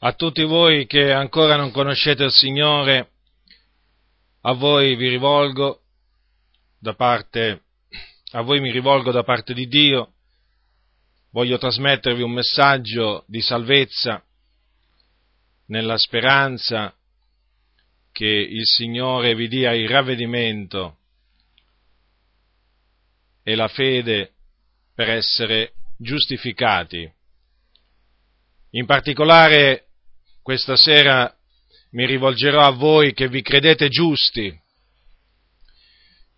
A tutti voi che ancora non conoscete il Signore, a voi vi rivolgo da parte, a voi mi rivolgo da parte di Dio, voglio trasmettervi un messaggio di salvezza nella speranza che il Signore vi dia il ravvedimento e la fede per essere giustificati. In particolare questa sera mi rivolgerò a voi che vi credete giusti,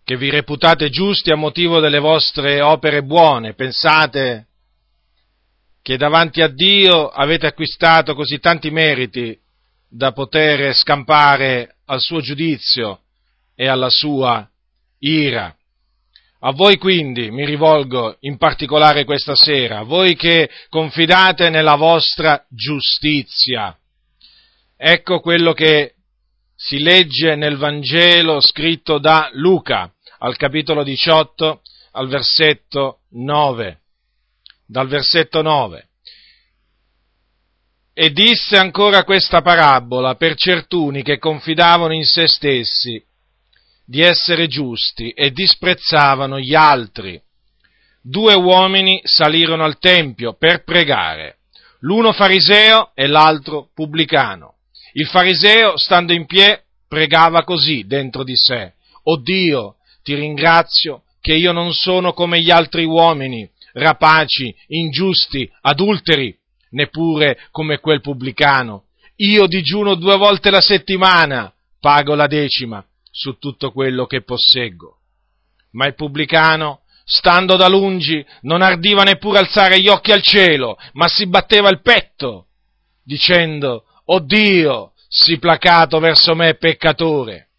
che vi reputate giusti a motivo delle vostre opere buone, pensate che davanti a Dio avete acquistato così tanti meriti da poter scampare al suo giudizio e alla sua ira. A voi quindi mi rivolgo in particolare questa sera, voi che confidate nella vostra giustizia. Ecco quello che si legge nel Vangelo scritto da Luca al capitolo 18 al versetto 9. Dal versetto 9. E disse ancora questa parabola per certuni che confidavano in se stessi di essere giusti e disprezzavano gli altri. Due uomini salirono al Tempio per pregare, l'uno fariseo e l'altro pubblicano. Il fariseo, stando in piedi, pregava così dentro di sé, O Dio, ti ringrazio che io non sono come gli altri uomini, rapaci, ingiusti, adulteri, neppure come quel pubblicano. Io digiuno due volte la settimana, pago la decima su tutto quello che posseggo. Ma il pubblicano, stando da lungi, non ardiva neppure alzare gli occhi al cielo, ma si batteva il petto, dicendo, Oh Dio, sii placato verso me peccatore.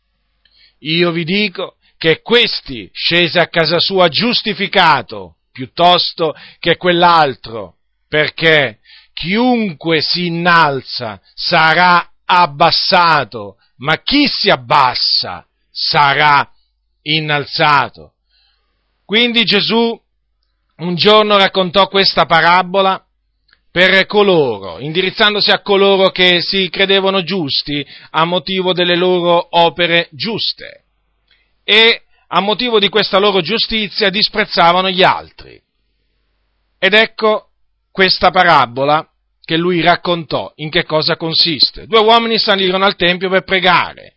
Io vi dico che questi scese a casa sua giustificato piuttosto che quell'altro, perché chiunque si innalza sarà abbassato, ma chi si abbassa sarà innalzato. Quindi Gesù un giorno raccontò questa parabola per coloro, indirizzandosi a coloro che si credevano giusti a motivo delle loro opere giuste e a motivo di questa loro giustizia disprezzavano gli altri. Ed ecco questa parabola che lui raccontò in che cosa consiste. Due uomini salirono al Tempio per pregare,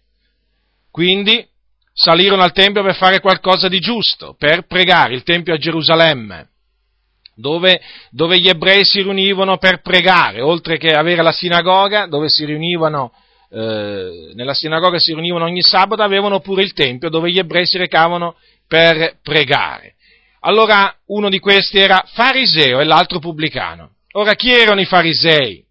quindi salirono al Tempio per fare qualcosa di giusto, per pregare, il Tempio a Gerusalemme dove, dove, gli ebrei si riunivano per pregare, oltre che avere la sinagoga, dove si riunivano, eh, nella sinagoga si riunivano ogni sabato, avevano pure il tempio dove gli ebrei si recavano per pregare. Allora uno di questi era fariseo e l'altro pubblicano. Ora chi erano i farisei?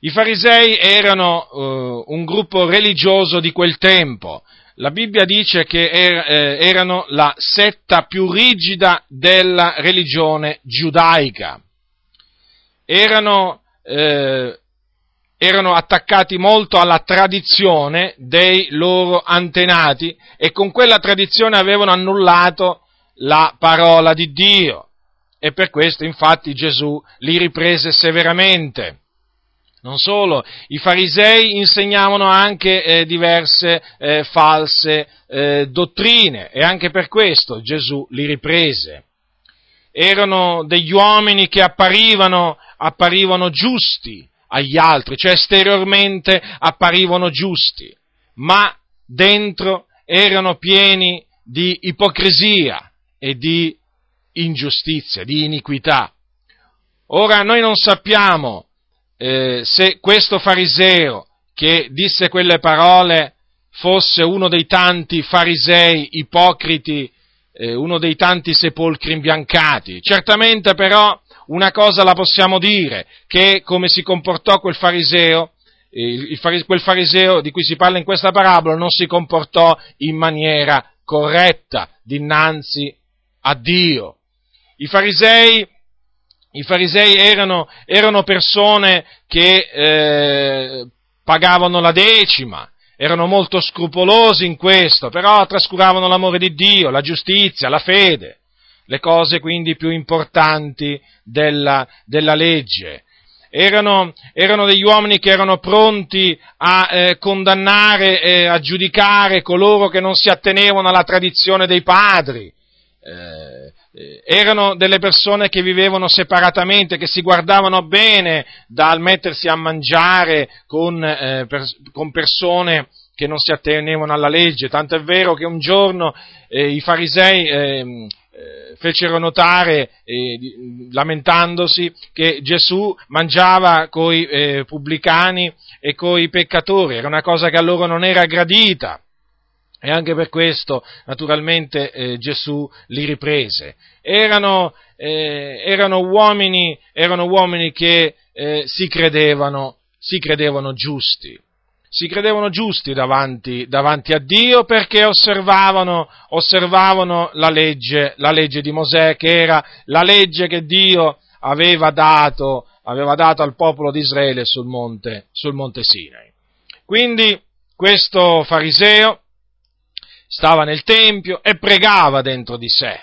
I farisei erano uh, un gruppo religioso di quel tempo, la Bibbia dice che er, eh, erano la setta più rigida della religione giudaica. Erano, eh, erano attaccati molto alla tradizione dei loro antenati e con quella tradizione avevano annullato la parola di Dio. E per questo infatti Gesù li riprese severamente. Non solo, i farisei insegnavano anche eh, diverse eh, false eh, dottrine e anche per questo Gesù li riprese. Erano degli uomini che apparivano, apparivano giusti agli altri, cioè esteriormente apparivano giusti, ma dentro erano pieni di ipocrisia e di ingiustizia, di iniquità. Ora noi non sappiamo eh, se questo fariseo che disse quelle parole fosse uno dei tanti farisei ipocriti, eh, uno dei tanti sepolcri imbiancati. Certamente però una cosa la possiamo dire, che come si comportò quel fariseo, il, il, quel fariseo di cui si parla in questa parabola non si comportò in maniera corretta dinanzi a Dio. I farisei i farisei erano, erano persone che eh, pagavano la decima, erano molto scrupolosi in questo, però trascuravano l'amore di Dio, la giustizia, la fede, le cose quindi più importanti della, della legge. erano, erano, degli uomini che erano pronti a eh, condannare e a giudicare coloro che non si attenevano alla tradizione dei padri. Eh, eh, erano delle persone che vivevano separatamente, che si guardavano bene dal mettersi a mangiare con, eh, per, con persone che non si attenevano alla legge, tanto è vero che un giorno eh, i farisei ehm, eh, fecero notare, eh, lamentandosi, che Gesù mangiava coi eh, pubblicani e coi peccatori, era una cosa che a loro non era gradita. E anche per questo, naturalmente, eh, Gesù li riprese. Erano, eh, erano, uomini, erano uomini, che eh, si, credevano, si, credevano, giusti. Si credevano giusti davanti, davanti a Dio perché osservavano, osservavano la, legge, la legge di Mosè, che era la legge che Dio aveva dato, aveva dato al popolo di Israele sul monte, sul monte Sinai. Quindi questo fariseo, stava nel Tempio e pregava dentro di sé.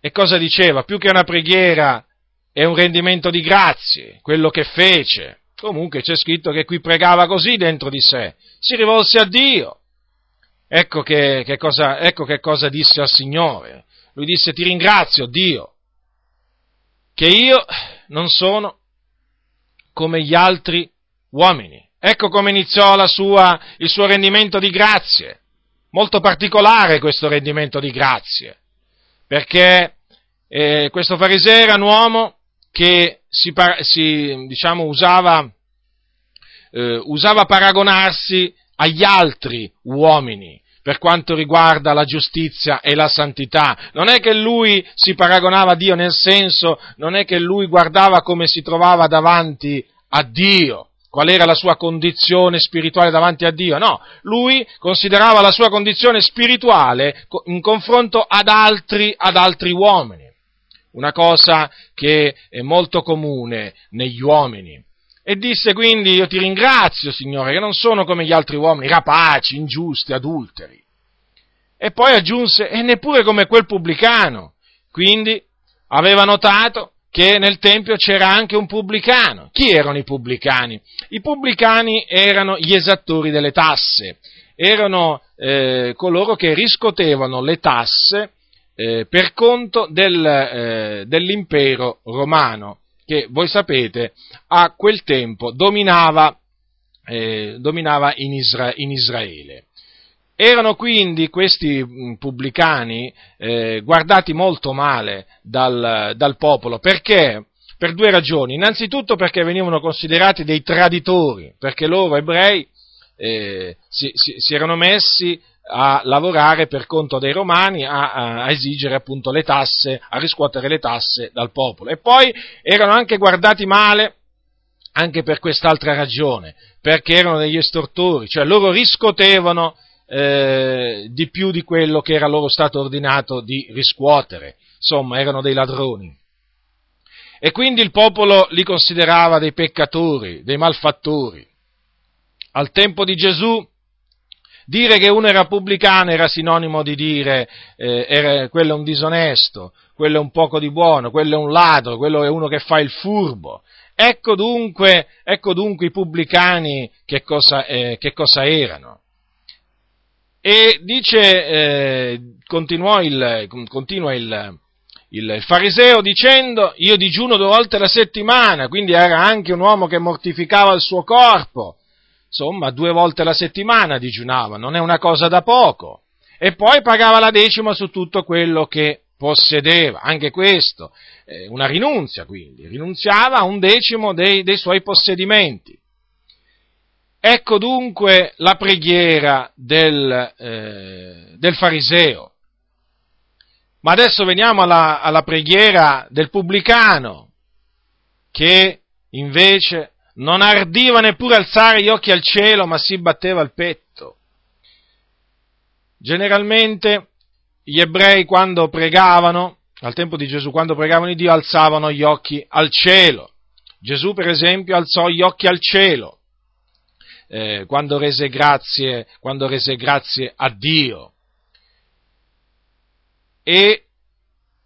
E cosa diceva? Più che una preghiera è un rendimento di grazie, quello che fece. Comunque c'è scritto che qui pregava così dentro di sé, si rivolse a Dio. Ecco che, che cosa, ecco che cosa disse al Signore. Lui disse ti ringrazio Dio, che io non sono come gli altri uomini. Ecco come iniziò sua, il suo rendimento di grazie molto particolare questo rendimento di grazie, perché eh, questo fariseo era un uomo che si, si diciamo, usava, eh, usava paragonarsi agli altri uomini per quanto riguarda la giustizia e la santità. Non è che lui si paragonava a Dio, nel senso, non è che lui guardava come si trovava davanti a Dio, qual era la sua condizione spirituale davanti a Dio, no, lui considerava la sua condizione spirituale in confronto ad altri, ad altri uomini, una cosa che è molto comune negli uomini. E disse quindi, io ti ringrazio, Signore, che non sono come gli altri uomini, rapaci, ingiusti, adulteri. E poi aggiunse, e neppure come quel pubblicano. Quindi aveva notato che nel Tempio c'era anche un pubblicano. Chi erano i pubblicani? I pubblicani erano gli esattori delle tasse, erano eh, coloro che riscotevano le tasse eh, per conto del, eh, dell'impero romano, che voi sapete a quel tempo dominava, eh, dominava in, Isra- in Israele. Erano quindi questi mm, pubblicani eh, guardati molto male dal, dal, popolo, perché? Per due ragioni. Innanzitutto perché venivano considerati dei traditori, perché loro ebrei eh, si, si, si, erano messi a lavorare per conto dei romani, a, a, esigere appunto le tasse, a riscuotere le tasse dal popolo. E poi erano anche guardati male anche per quest'altra ragione, perché erano degli estortori, cioè loro riscotevano eh, di più di quello che era loro stato ordinato di riscuotere. Insomma, erano dei ladroni. E quindi il popolo li considerava dei peccatori, dei malfattori. Al tempo di Gesù, dire che uno era pubblicano era sinonimo di dire eh, era, quello è un disonesto, quello è un poco di buono, quello è un ladro, quello è uno che fa il furbo. Ecco dunque, ecco dunque i pubblicani che cosa, eh, che cosa erano. E dice, eh, il, continua il, il, fariseo dicendo, io digiuno due volte la settimana, quindi era anche un uomo che mortificava il suo corpo, insomma due volte la settimana digiunava, non è una cosa da poco, e poi pagava la decima su tutto quello che possedeva, anche questo, eh, una rinunzia quindi, rinunziava a un decimo dei, dei suoi possedimenti. Ecco dunque la preghiera del, eh, del fariseo. Ma adesso veniamo alla, alla preghiera del pubblicano, che invece non ardiva neppure alzare gli occhi al cielo, ma si batteva il petto. Generalmente gli ebrei quando pregavano, al tempo di Gesù, quando pregavano di Dio, alzavano gli occhi al cielo. Gesù, per esempio, alzò gli occhi al cielo eh, quando, rese grazie, quando rese grazie a Dio. E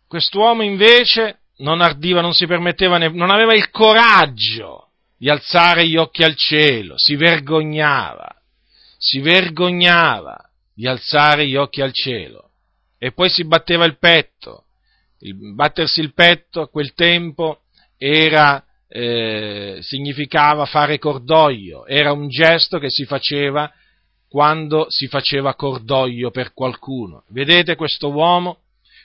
quest'uomo invece non ardiva, non si permetteva, non aveva il coraggio di alzare gli occhi al cielo, si vergognava, si vergognava di alzare gli occhi al cielo e poi si batteva il petto. Il battersi il petto a quel tempo era, eh, significava fare cordoglio, era un gesto che si faceva quando si faceva cordoglio per qualcuno. Vedete questo uomo?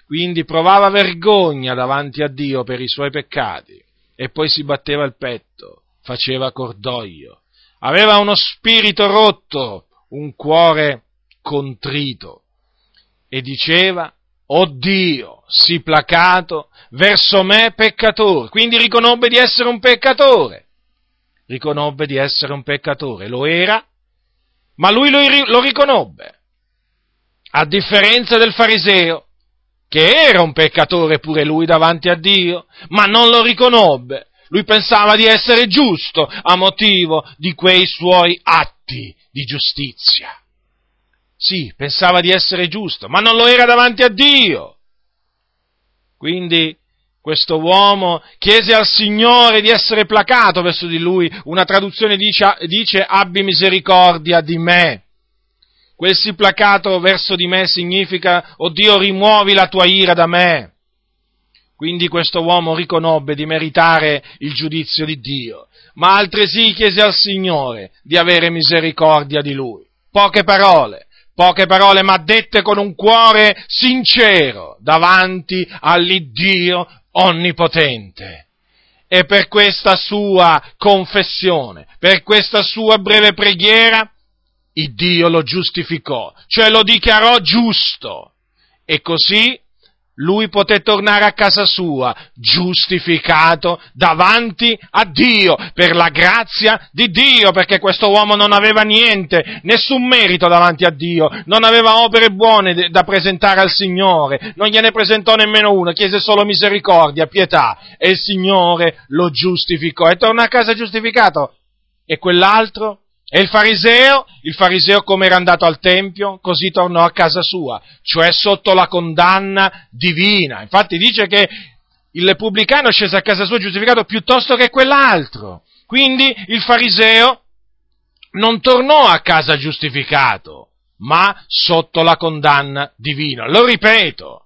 Quindi provava vergogna davanti a Dio per i suoi peccati e poi si batteva il petto, faceva cordoglio. Aveva uno spirito rotto, un cuore contrito e diceva, oh Dio, sii placato verso me peccatore. Quindi riconobbe di essere un peccatore. Riconobbe di essere un peccatore. Lo era, ma lui lo, lo riconobbe. A differenza del fariseo, che era un peccatore pure lui davanti a Dio, ma non lo riconobbe. Lui pensava di essere giusto a motivo di quei suoi atti di giustizia. Sì, pensava di essere giusto, ma non lo era davanti a Dio. Quindi questo uomo chiese al Signore di essere placato verso di lui. Una traduzione dice, dice abbi misericordia di me. Quel placato verso di me significa, oh Dio, rimuovi la tua ira da me. Quindi questo uomo riconobbe di meritare il giudizio di Dio, ma altresì chiese al Signore di avere misericordia di lui. Poche parole, poche parole, ma dette con un cuore sincero davanti all'Iddio onnipotente. E per questa sua confessione, per questa sua breve preghiera, il Dio lo giustificò, cioè lo dichiarò giusto. E così lui poté tornare a casa sua giustificato davanti a Dio per la grazia di Dio, perché questo uomo non aveva niente, nessun merito davanti a Dio, non aveva opere buone da presentare al Signore, non gliene presentò nemmeno una, chiese solo misericordia, pietà e il Signore lo giustificò e tornò a casa giustificato. E quell'altro? E il fariseo? Il fariseo come era andato al Tempio, così tornò a casa sua, cioè sotto la condanna divina. Infatti dice che il pubblicano scese a casa sua giustificato piuttosto che quell'altro. Quindi il fariseo non tornò a casa giustificato, ma sotto la condanna divina. Lo ripeto.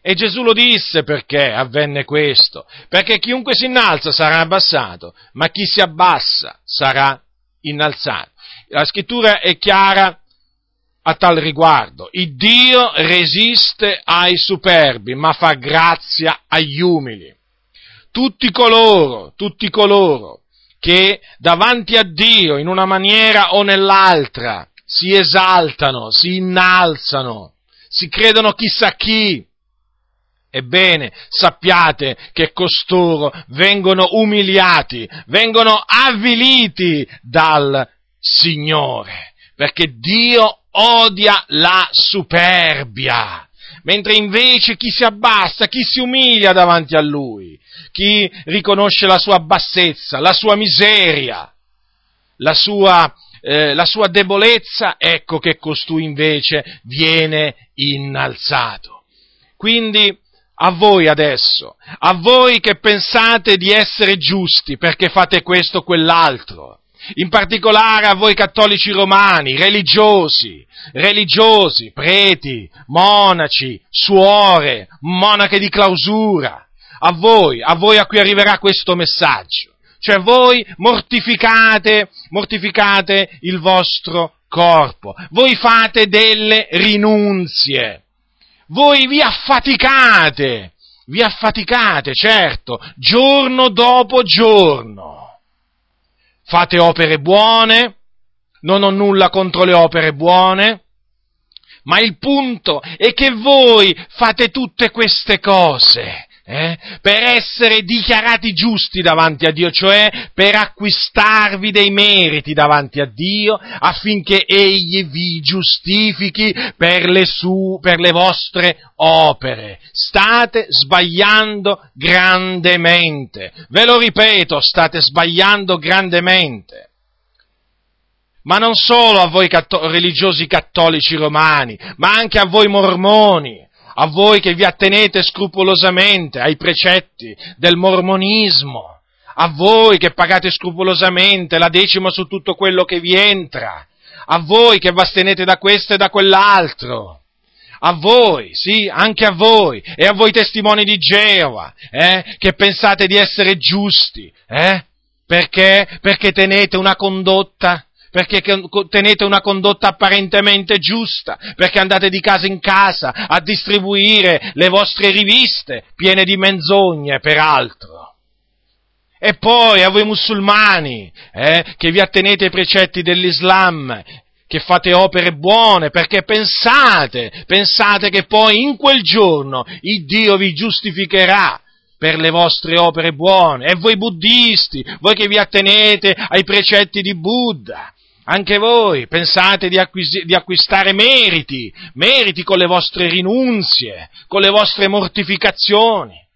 E Gesù lo disse perché avvenne questo. Perché chiunque si innalza sarà abbassato, ma chi si abbassa sarà innalzato. La scrittura è chiara a tal riguardo. Il Dio resiste ai superbi, ma fa grazia agli umili. Tutti coloro, tutti coloro che davanti a Dio in una maniera o nell'altra si esaltano, si innalzano, si credono chissà chi, Ebbene, sappiate che costoro vengono umiliati, vengono avviliti dal Signore, perché Dio odia la superbia, mentre invece chi si abbassa, chi si umilia davanti a Lui, chi riconosce la sua bassezza, la sua miseria, la sua, eh, la sua debolezza, ecco che costui invece viene innalzato. Quindi, a voi adesso, a voi che pensate di essere giusti perché fate questo o quell'altro, in particolare a voi cattolici romani, religiosi, religiosi, preti, monaci, suore, monache di clausura, a voi, a voi a cui arriverà questo messaggio. Cioè voi mortificate, mortificate il vostro corpo, voi fate delle rinunzie voi vi affaticate, vi affaticate, certo, giorno dopo giorno. Fate opere buone, non ho nulla contro le opere buone, ma il punto è che voi fate tutte queste cose eh, per essere dichiarati giusti davanti a Dio, cioè per acquistarvi dei meriti davanti a Dio affinché Egli vi giustifichi per le, su, per le vostre opere. State sbagliando grandemente. Ve lo ripeto, state sbagliando grandemente ma non solo a voi catto- religiosi cattolici romani, ma anche a voi mormoni, a voi che vi attenete scrupolosamente ai precetti del mormonismo, a voi che pagate scrupolosamente la decima su tutto quello che vi entra, a voi che vi astenete da questo e da quell'altro, a voi, sì, anche a voi, e a voi testimoni di Geova, eh, che pensate di essere giusti, eh? Perché? Perché tenete una condotta perché tenete una condotta apparentemente giusta, perché andate di casa in casa a distribuire le vostre riviste, piene di menzogne, peraltro. E poi a voi musulmani, eh, che vi attenete ai precetti dell'Islam, che fate opere buone, perché pensate, pensate che poi in quel giorno il Dio vi giustificherà per le vostre opere buone. E voi buddisti, voi che vi attenete ai precetti di Buddha, anche voi pensate di, acquis- di, acquistare meriti, meriti con le vostre rinunzie, con le vostre mortificazioni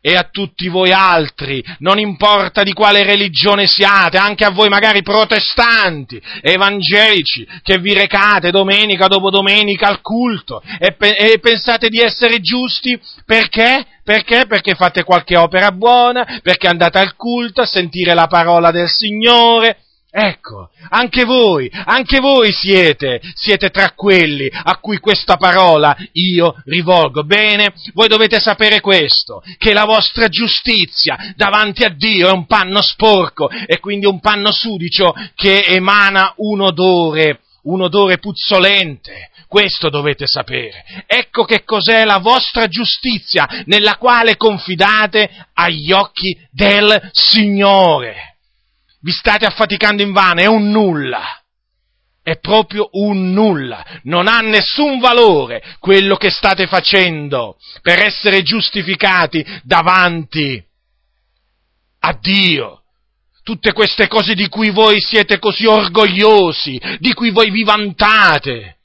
e a tutti voi altri, non importa di quale religione siate, anche a voi magari protestanti, evangelici, che vi recate domenica dopo domenica al culto e, pe- e pensate di essere giusti perché? Perché? Perché fate qualche opera buona, perché andate al culto a sentire la parola del Signore, Ecco, anche voi, anche voi siete, siete tra quelli a cui questa parola io rivolgo. Bene, voi dovete sapere questo, che la vostra giustizia davanti a Dio è un panno sporco e quindi un panno sudicio che emana un odore, un odore puzzolente. Questo dovete sapere. Ecco che cos'è la vostra giustizia nella quale confidate agli occhi del Signore vi state affaticando in vano, è un nulla. È proprio un nulla, non ha nessun valore quello che state facendo per essere giustificati davanti a Dio. Tutte queste cose di cui voi siete così orgogliosi, di cui voi vi vantate,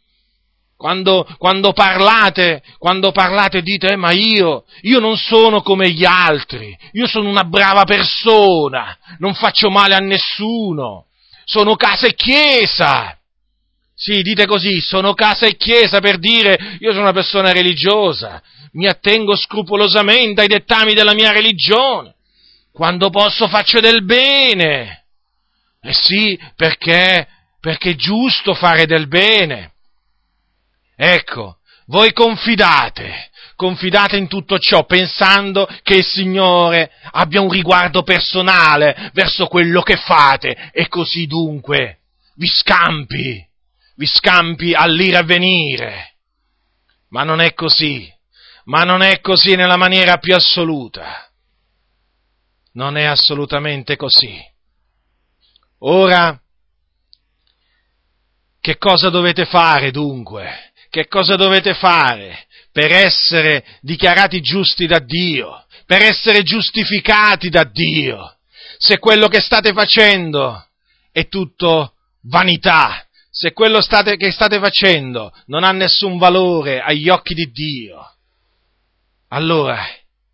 quando, quando, parlate, quando parlate dite, eh, ma io, io non sono come gli altri, io sono una brava persona, non faccio male a nessuno, sono casa e chiesa. Sì, dite così, sono casa e chiesa per dire io sono una persona religiosa, mi attengo scrupolosamente ai dettami della mia religione, quando posso faccio del bene. Eh sì, perché, perché è giusto fare del bene. Ecco, voi confidate, confidate in tutto ciò pensando che il Signore abbia un riguardo personale verso quello che fate e così dunque vi scampi, vi scampi all'ire a venire. Ma non è così, ma non è così nella maniera più assoluta. Non è assolutamente così. Ora, che cosa dovete fare dunque? Che cosa dovete fare per essere dichiarati giusti da Dio, per essere giustificati da Dio, se quello che state facendo è tutto vanità, se quello state, che state facendo non ha nessun valore agli occhi di Dio. Allora,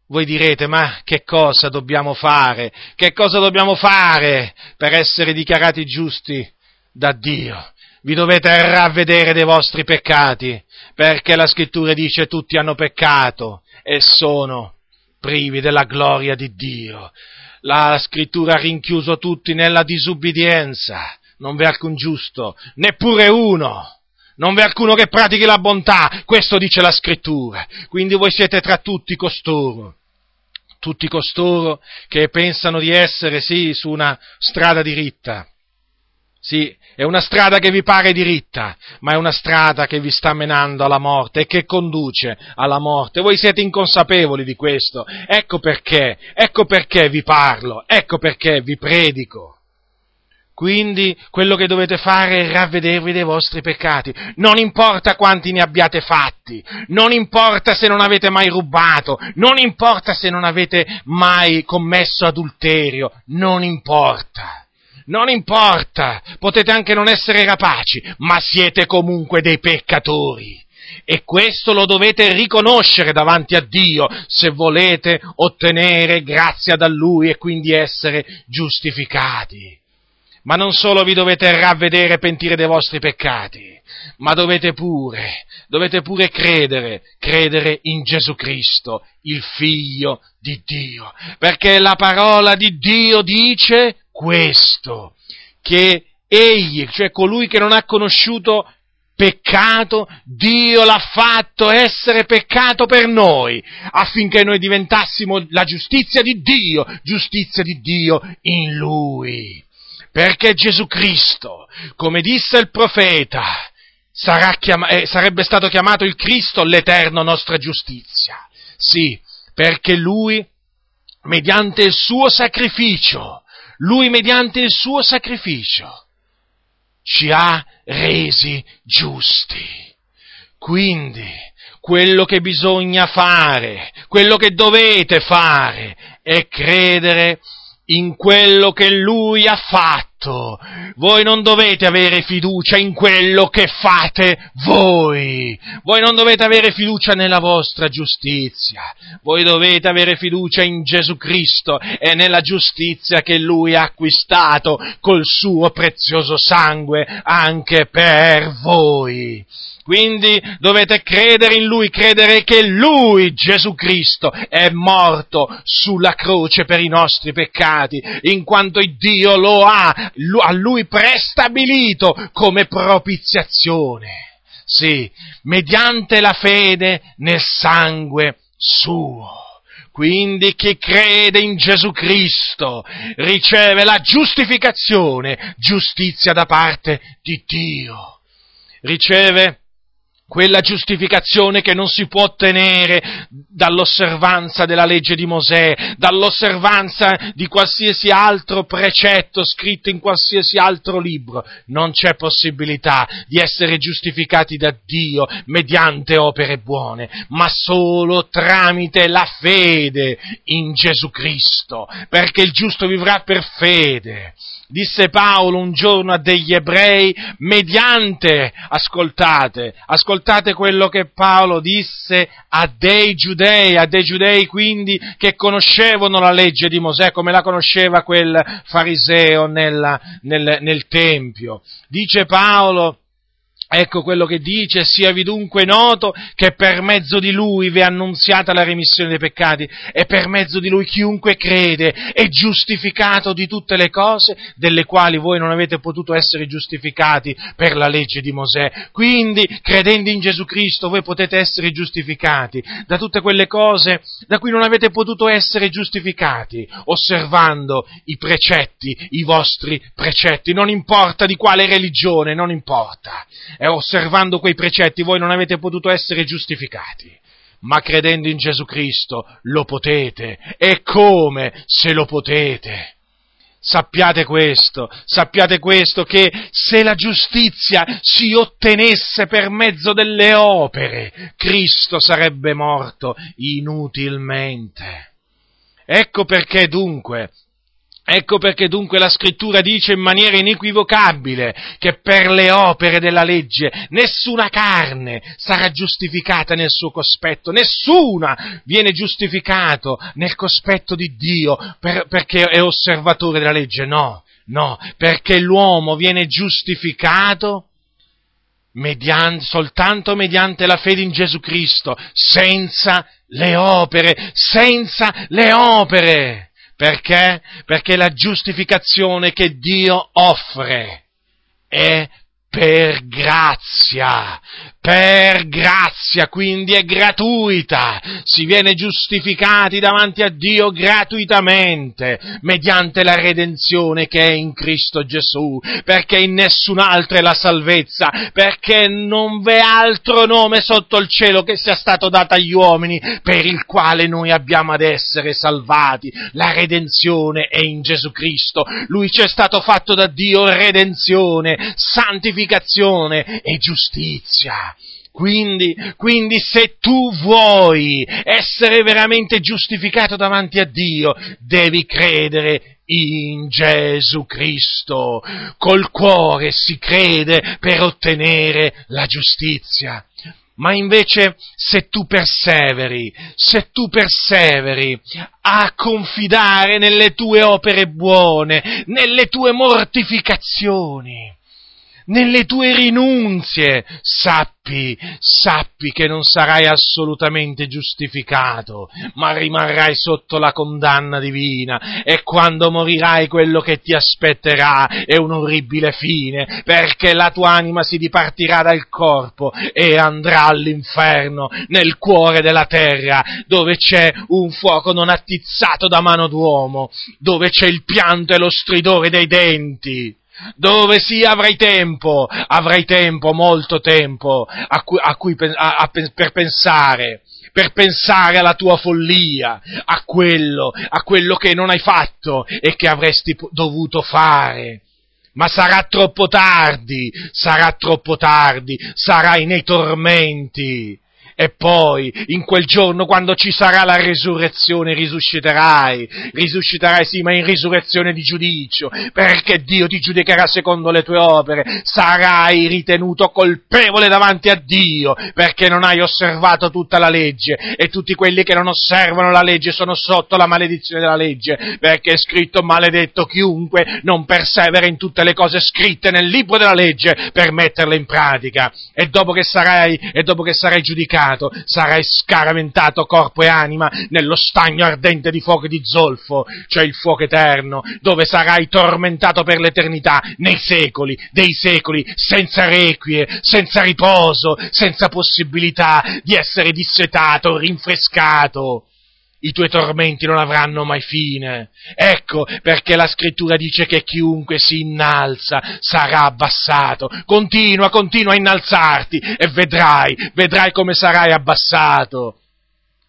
voi direte, ma che cosa dobbiamo fare? Che cosa dobbiamo fare per essere dichiarati giusti da Dio? Vi dovete ravvedere dei vostri peccati, perché la scrittura dice tutti hanno peccato e sono privi della gloria di Dio. La scrittura ha rinchiuso tutti nella disubbidienza, non v'è alcun giusto, neppure uno. Non v'è alcuno che pratichi la bontà, questo dice la scrittura. Quindi voi siete tra tutti costoro tutti costoro che pensano di essere, sì, su una strada diritta, sì, è una strada che vi pare diritta, ma è una strada che vi sta menando alla morte e che conduce alla morte. Voi siete inconsapevoli di questo. Ecco perché, ecco perché vi parlo, ecco perché vi predico. Quindi quello che dovete fare è ravvedervi dei vostri peccati. Non importa quanti ne abbiate fatti, non importa se non avete mai rubato, non importa se non avete mai commesso adulterio, non importa non importa, potete anche non essere rapaci, ma siete comunque dei peccatori. E questo lo dovete riconoscere davanti a Dio se volete ottenere grazia da Lui e quindi essere giustificati. ma non solo vi dovete ravvedere e pentire dei vostri peccati, ma dovete pure, dovete pure credere, credere in Gesù Cristo, il Figlio di Dio, perché la parola di Dio dice questo, che egli, cioè colui che non ha conosciuto peccato, Dio l'ha fatto essere peccato per noi, affinché noi diventassimo la giustizia di Dio, giustizia di Dio in Lui. Perché Gesù Cristo, come disse il profeta, chiama- eh, sarebbe stato chiamato il Cristo l'eterno nostra giustizia. Sì, perché Lui, mediante il suo sacrificio, Lui mediante il suo sacrificio, ci ha resi giusti. Quindi, quello che bisogna fare, quello che dovete fare, è credere in quello che Lui ha fatto. Voi non dovete avere fiducia in quello che fate voi. Voi non dovete avere fiducia nella vostra giustizia. Voi dovete avere fiducia in Gesù Cristo e nella giustizia che Lui ha acquistato col suo prezioso sangue anche per voi. Quindi dovete credere in Lui, credere che Lui, Gesù Cristo, è morto sulla croce per i nostri peccati, in quanto Dio lo ha, a Lui prestabilito come propiziazione. Sì, mediante la fede nel sangue suo. Quindi chi crede in Gesù Cristo riceve la giustificazione, giustizia da parte di Dio. Riceve quella giustificazione che non si può ottenere dall'osservanza della legge di Mosè, dall'osservanza di qualsiasi altro precetto scritto in qualsiasi altro libro. Non c'è possibilità di essere giustificati da Dio mediante opere buone, ma solo tramite la fede in Gesù Cristo, perché il giusto vivrà per fede disse Paolo un giorno a degli ebrei, mediante, ascoltate, ascoltate quello che Paolo disse a dei giudei, a dei giudei quindi che conoscevano la legge di Mosè come la conosceva quel fariseo nella, nel, nel Tempio. Dice Paolo, Ecco quello che dice, siavi dunque noto che per mezzo di lui vi è annunziata la remissione dei peccati e per mezzo di lui chiunque crede è giustificato di tutte le cose delle quali voi non avete potuto essere giustificati per la legge di Mosè. Quindi, credendo in Gesù Cristo, voi potete essere giustificati da tutte quelle cose da cui non avete potuto essere giustificati, osservando i precetti, i vostri precetti. Non importa di quale religione, non importa e osservando quei precetti voi non avete potuto essere giustificati. Ma credendo in Gesù Cristo lo potete. E come se lo potete? Sappiate questo, sappiate questo, che se la giustizia si ottenesse per mezzo delle opere, Cristo sarebbe morto inutilmente. Ecco perché dunque Ecco perché dunque la scrittura dice in maniera inequivocabile che per le opere della legge nessuna carne sarà giustificata nel suo cospetto, nessuna viene giustificato nel cospetto di Dio per, perché è osservatore della legge, no, no, perché l'uomo viene giustificato mediante, soltanto mediante la fede in Gesù Cristo, senza le opere, senza le opere. Perché? Perché la giustificazione che Dio offre è per grazia, per grazia, quindi è gratuita, si viene giustificati davanti a Dio gratuitamente, mediante la redenzione che è in Cristo Gesù, perché in nessun altro è la salvezza, perché non v'è altro nome sotto il cielo che sia stato dato agli uomini per il quale noi abbiamo ad essere salvati. La redenzione è in Gesù Cristo, Lui ci è stato fatto da Dio redenzione, santificazione e giustizia. Quindi, quindi, se tu vuoi essere veramente giustificato davanti a Dio, devi credere in Gesù Cristo. Col cuore si crede per ottenere la giustizia. Ma invece se tu perseveri, se tu perseveri a confidare nelle tue opere buone, nelle tue mortificazioni, nelle tue rinunzie, sappi, sappi che non sarai assolutamente giustificato, ma rimarrai sotto la condanna divina e quando morirai quello che ti aspetterà è un orribile fine, perché la tua anima si dipartirà dal corpo e andrà all'inferno, nel cuore della terra, dove c'è un fuoco non attizzato da mano d'uomo, dove c'è il pianto e lo stridore dei denti dove sì avrai tempo, avrai tempo, molto tempo a cui, a cui, a, per pensare, per pensare alla tua follia, a quello, a quello che non hai fatto e che avresti dovuto fare. Ma sarà troppo tardi, sarà troppo tardi, sarai nei tormenti e poi, in quel giorno, quando ci sarà la risurrezione, risusciterai. Risusciterai, sì, ma in risurrezione di giudizio, perché Dio ti giudicherà secondo le tue opere. Sarai ritenuto colpevole davanti a Dio, perché non hai osservato tutta la legge. E tutti quelli che non osservano la legge sono sotto la maledizione della legge, perché è scritto maledetto chiunque non persevera in tutte le cose scritte nel libro della legge per metterle in pratica. E dopo che sarai, e dopo che sarai giudicato, peccato, sarai scaraventato corpo e anima nello stagno ardente di fuoco di zolfo, cioè il fuoco eterno, dove sarai tormentato per l'eternità, nei secoli, dei secoli, senza requie, senza riposo, senza possibilità di essere dissetato, rinfrescato i tuoi tormenti non avranno mai fine. Ecco perché la scrittura dice che chiunque si innalza sarà abbassato. Continua, continua a innalzarti e vedrai, vedrai come sarai abbassato.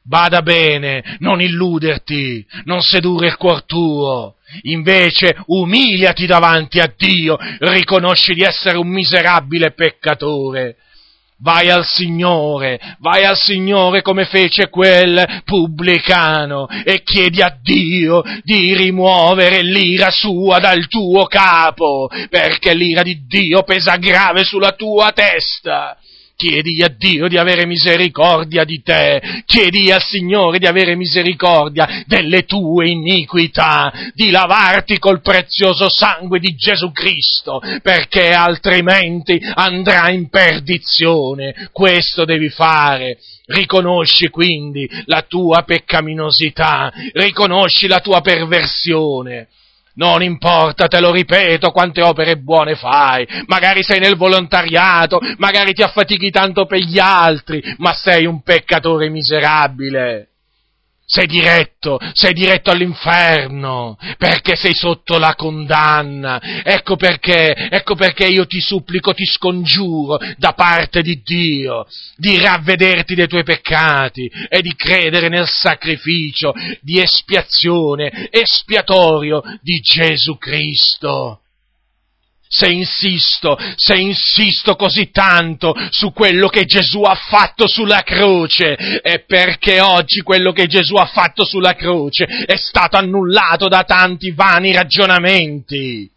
Bada bene, non illuderti, non sedurre il cuor tuo. Invece umiliati davanti a Dio, riconosci di essere un miserabile peccatore Vai al Signore, vai al Signore come fece quel pubblicano e chiedi a Dio di rimuovere l'ira sua dal tuo capo, perché l'ira di Dio pesa grave sulla tua testa. Chiedi a Dio di avere misericordia di te, chiedi al Signore di avere misericordia delle tue iniquità, di lavarti col prezioso sangue di Gesù Cristo, perché altrimenti andrà in perdizione. Questo devi fare. Riconosci quindi la tua peccaminosità, riconosci la tua perversione non importa, te lo ripeto, quante opere buone fai. Magari sei nel volontariato, magari ti affatichi tanto per gli altri, ma sei un peccatore miserabile. Sei diretto, sei diretto all'inferno, perché sei sotto la condanna. Ecco perché, ecco perché io ti supplico, ti scongiuro da parte di Dio di ravvederti dei tuoi peccati e di credere nel sacrificio di espiazione, espiatorio di Gesù Cristo se insisto, se insisto così tanto su quello che Gesù ha fatto sulla croce, è perché oggi quello che Gesù ha fatto sulla croce è stato annullato da tanti vani ragionamenti.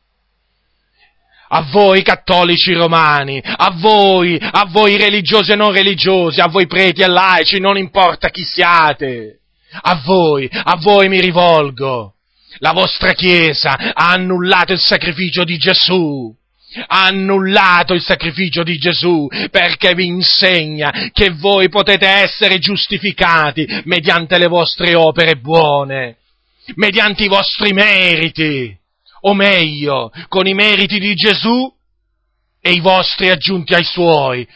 A voi cattolici romani, a voi, a voi religiosi e non religiosi, a voi preti e laici, non importa chi siate. A voi, a voi mi rivolgo. La vostra Chiesa ha annullato il sacrificio di Gesù. Ha annullato il sacrificio di Gesù perché vi insegna che voi potete essere giustificati mediante le vostre opere buone, mediante i vostri meriti, o meglio, con i meriti di Gesù e i vostri aggiunti ai suoi,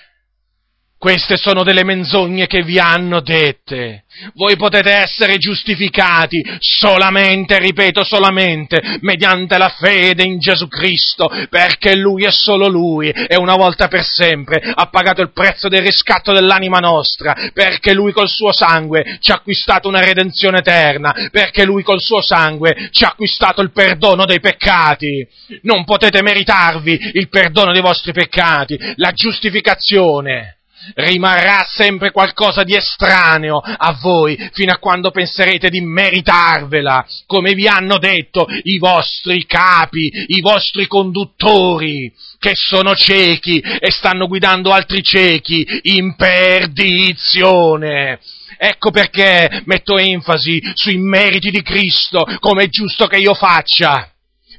queste sono delle menzogne che vi hanno dette. Voi potete essere giustificati solamente, ripeto solamente, mediante la fede in Gesù Cristo, perché Lui è solo Lui e una volta per sempre ha pagato il prezzo del riscatto dell'anima nostra, perché Lui col suo sangue ci ha acquistato una redenzione eterna, perché Lui col suo sangue ci ha acquistato il perdono dei peccati. Non potete meritarvi il perdono dei vostri peccati, la giustificazione rimarrà sempre qualcosa di estraneo a voi fino a quando penserete di meritarvela, come vi hanno detto i vostri capi, i vostri conduttori, che sono ciechi e stanno guidando altri ciechi in perdizione. Ecco perché metto enfasi sui meriti di Cristo, come è giusto che io faccia.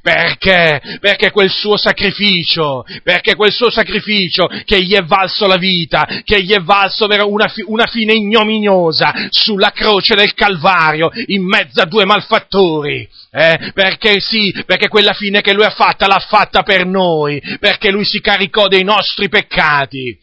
Perché? Perché quel suo sacrificio, perché quel suo sacrificio che gli è valso la vita, che gli è valso una, una fine ignominiosa sulla croce del Calvario in mezzo a due malfattori. Eh, perché sì, perché quella fine che lui ha fatta l'ha fatta per noi, perché lui si caricò dei nostri peccati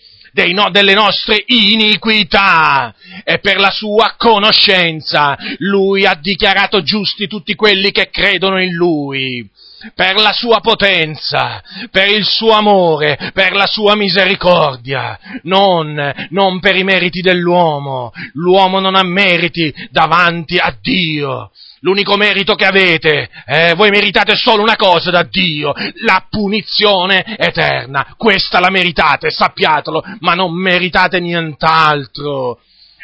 no, delle nostre iniquità e per la sua conoscenza lui ha dichiarato giusti tutti quelli che credono in lui per la sua potenza, per il suo amore, per la sua misericordia, non, non per i meriti dell'uomo. L'uomo non ha meriti davanti a Dio. L'unico merito che avete, eh, voi meritate solo una cosa da Dio, la punizione eterna. Questa la meritate, sappiatelo, ma non meritate nient'altro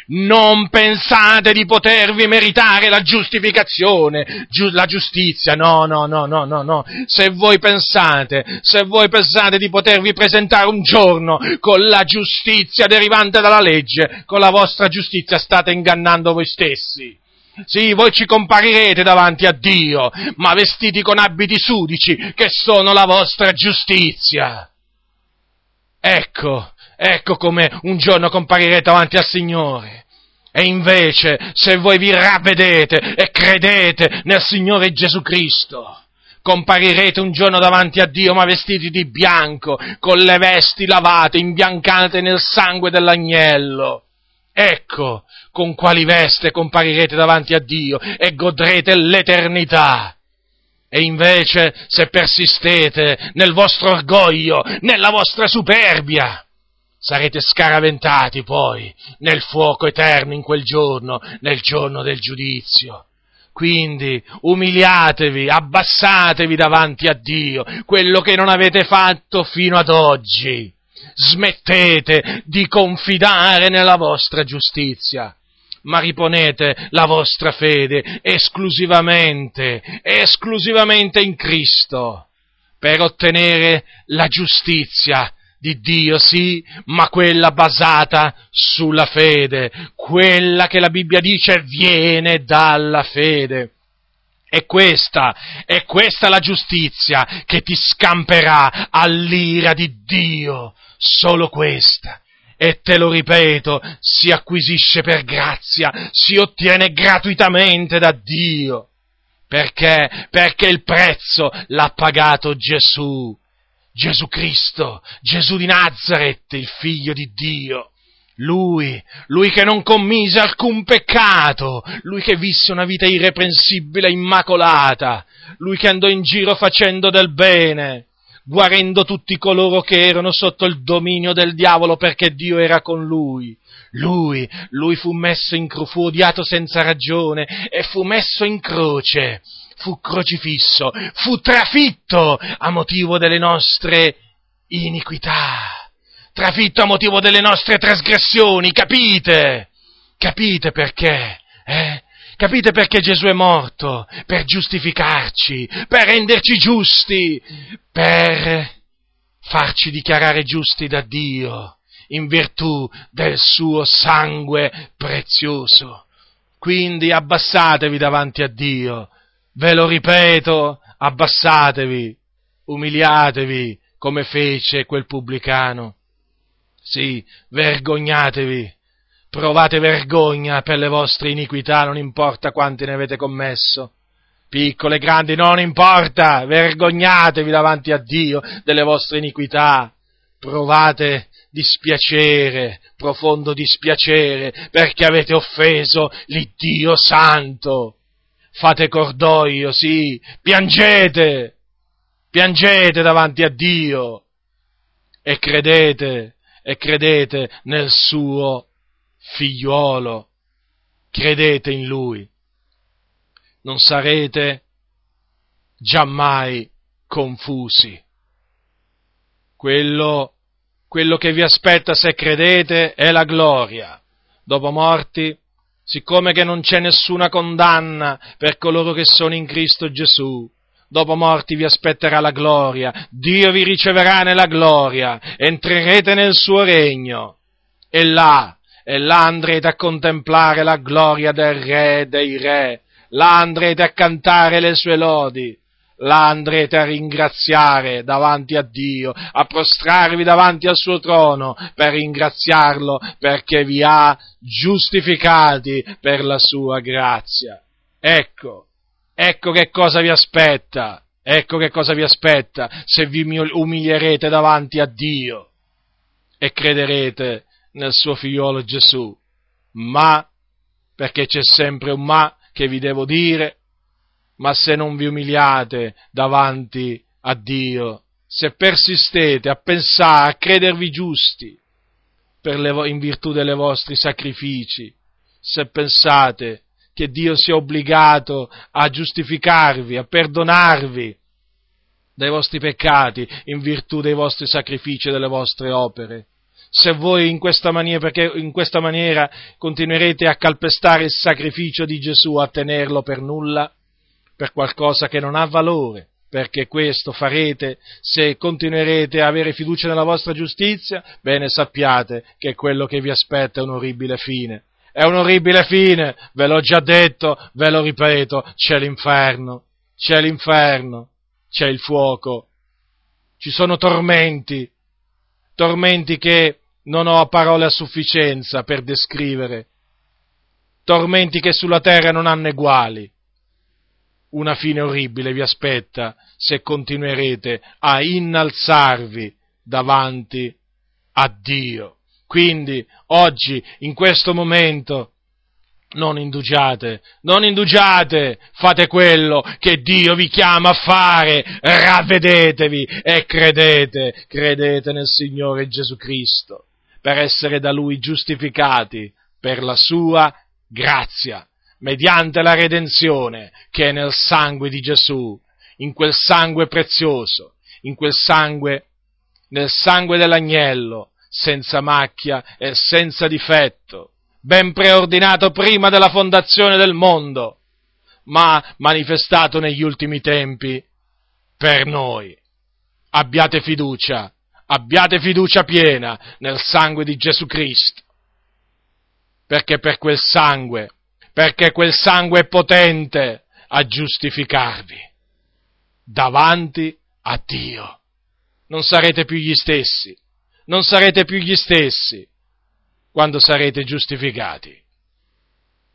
non pensate di potervi meritare la giustificazione, giu- la giustizia, no, no, no, no, no, no. Se voi pensate, se voi pensate di potervi presentare un giorno con la giustizia derivante dalla legge, con la vostra giustizia state ingannando voi stessi. Sì, voi ci comparirete davanti a Dio, ma vestiti con abiti sudici, che sono la vostra giustizia. Ecco, Ecco come un giorno comparirete davanti al Signore. E invece, se voi vi ravvedete e credete nel Signore Gesù Cristo, comparirete un giorno davanti a Dio ma vestiti di bianco, con le vesti lavate, imbiancate nel sangue dell'agnello. Ecco con quali veste comparirete davanti a Dio e godrete l'eternità. E invece, se persistete nel vostro orgoglio, nella vostra superbia, sarete scaraventati poi nel fuoco eterno in quel giorno, nel giorno del giudizio. Quindi umiliatevi, abbassatevi davanti a Dio, quello che non avete fatto fino ad oggi. Smettete di confidare nella vostra giustizia, ma riponete la vostra fede esclusivamente, esclusivamente in Cristo, per ottenere la giustizia di Dio, sì, ma quella basata sulla fede, quella che la Bibbia dice viene dalla fede. E questa, è questa la giustizia che ti scamperà all'ira di Dio, solo questa. E te lo ripeto, si acquisisce per grazia, si ottiene gratuitamente da Dio. Perché? Perché il prezzo l'ha pagato Gesù Gesù Cristo, Gesù di Nazareth, il figlio di Dio. Lui, lui che non commise alcun peccato, lui che visse una vita irreprensibile immacolata, lui che andò in giro facendo del bene, guarendo tutti coloro che erano sotto il dominio del diavolo perché Dio era con lui. Lui, lui fu messo in croce, fu odiato senza ragione e fu messo in croce fu crocifisso, fu trafitto a motivo delle nostre iniquità, trafitto a motivo delle nostre trasgressioni, capite? Capite perché? Eh? Capite perché Gesù è morto? Per giustificarci, per renderci giusti, per farci dichiarare giusti da Dio in virtù del suo sangue prezioso. Quindi abbassatevi davanti a Dio, Ve lo ripeto, abbassatevi, umiliatevi come fece quel pubblicano. Sì, vergognatevi, provate vergogna per le vostre iniquità, non importa quanti ne avete commesso. Piccole, grandi, non importa, vergognatevi davanti a Dio delle vostre iniquità. Provate dispiacere, profondo dispiacere, perché avete offeso l'Iddio Santo fate cordoglio, sì, piangete, piangete davanti a Dio e credete, e credete nel suo figliuolo, credete in lui. Non sarete giammai confusi. Quello quello che vi aspetta se credete è la gloria. Dopo morti, siccome che non c'è nessuna condanna per coloro che sono in Cristo Gesù, dopo morti vi aspetterà la gloria, Dio vi riceverà nella gloria, entrerete nel suo regno. E là, e là andrete a contemplare la gloria del Re dei Re, là andrete a cantare le sue lodi, là andrete a ringraziare davanti a Dio, a prostrarvi davanti al suo trono per ringraziarlo perché vi ha giustificati per la sua grazia. Ecco, ecco che cosa vi aspetta, ecco che cosa vi aspetta se vi umilierete davanti a Dio e crederete nel suo figliolo Gesù. Ma, perché c'è sempre un ma che vi devo dire, ma se non vi umiliate davanti a Dio, se persistete a pensare, a credervi giusti le, in virtù dei vostri sacrifici, se pensate che Dio sia obbligato a giustificarvi, a perdonarvi dai vostri peccati in virtù dei vostri sacrifici e delle vostre opere, se voi in questa, maniera, perché in questa maniera continuerete a calpestare il sacrificio di Gesù, a tenerlo per nulla, per qualcosa che non ha valore, perché questo farete se continuerete a avere fiducia nella vostra giustizia, bene sappiate che quello che vi aspetta è un orribile fine. È un orribile fine, ve l'ho già detto, ve lo ripeto, c'è l'inferno, c'è l'inferno, c'è il fuoco, ci sono tormenti, tormenti che non ho parole a sufficienza per descrivere, tormenti che sulla terra non hanno eguali. Una fine orribile vi aspetta se continuerete a innalzarvi davanti a Dio. Quindi oggi, in questo momento, non indugiate, non indugiate, fate quello che Dio vi chiama a fare, ravvedetevi e credete, credete nel Signore Gesù Cristo, per essere da Lui giustificati per la sua grazia, mediante la redenzione che è nel sangue di Gesù, in quel sangue prezioso, in quel sangue, nel sangue dell'agnello, senza macchia e senza difetto ben preordinato prima della fondazione del mondo, ma manifestato negli ultimi tempi per noi. Abbiate fiducia, abbiate fiducia piena nel sangue di Gesù Cristo, perché per quel sangue, perché quel sangue è potente a giustificarvi davanti a Dio. Non sarete più gli stessi, non sarete più gli stessi quando sarete giustificati,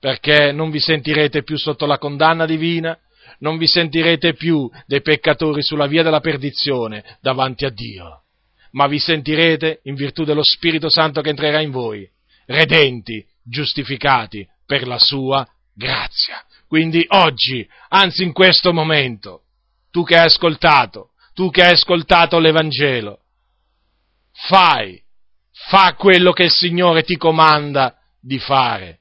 perché non vi sentirete più sotto la condanna divina, non vi sentirete più dei peccatori sulla via della perdizione davanti a Dio, ma vi sentirete, in virtù dello Spirito Santo che entrerà in voi, redenti, giustificati per la sua grazia. Quindi oggi, anzi in questo momento, tu che hai ascoltato, tu che hai ascoltato l'Evangelo, fai fa quello che il Signore ti comanda di fare.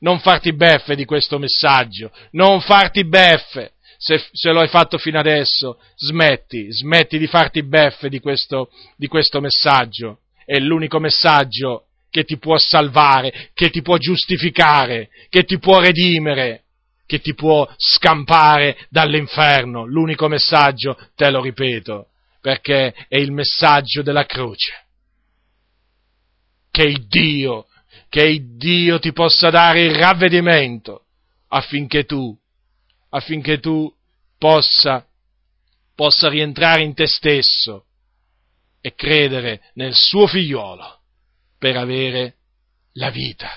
Non farti beffe di questo messaggio, non farti beffe. Se, se lo hai fatto fino adesso, smetti, smetti di farti beffe di questo, di questo messaggio. È l'unico messaggio che ti può salvare, che ti può giustificare, che ti può redimere, che ti può scampare dall'inferno. L'unico messaggio, te lo ripeto, perché è il messaggio della croce che il Dio, che il Dio ti possa dare il ravvedimento affinché tu, affinché tu possa, possa rientrare in te stesso e credere nel suo figliolo per avere la vita.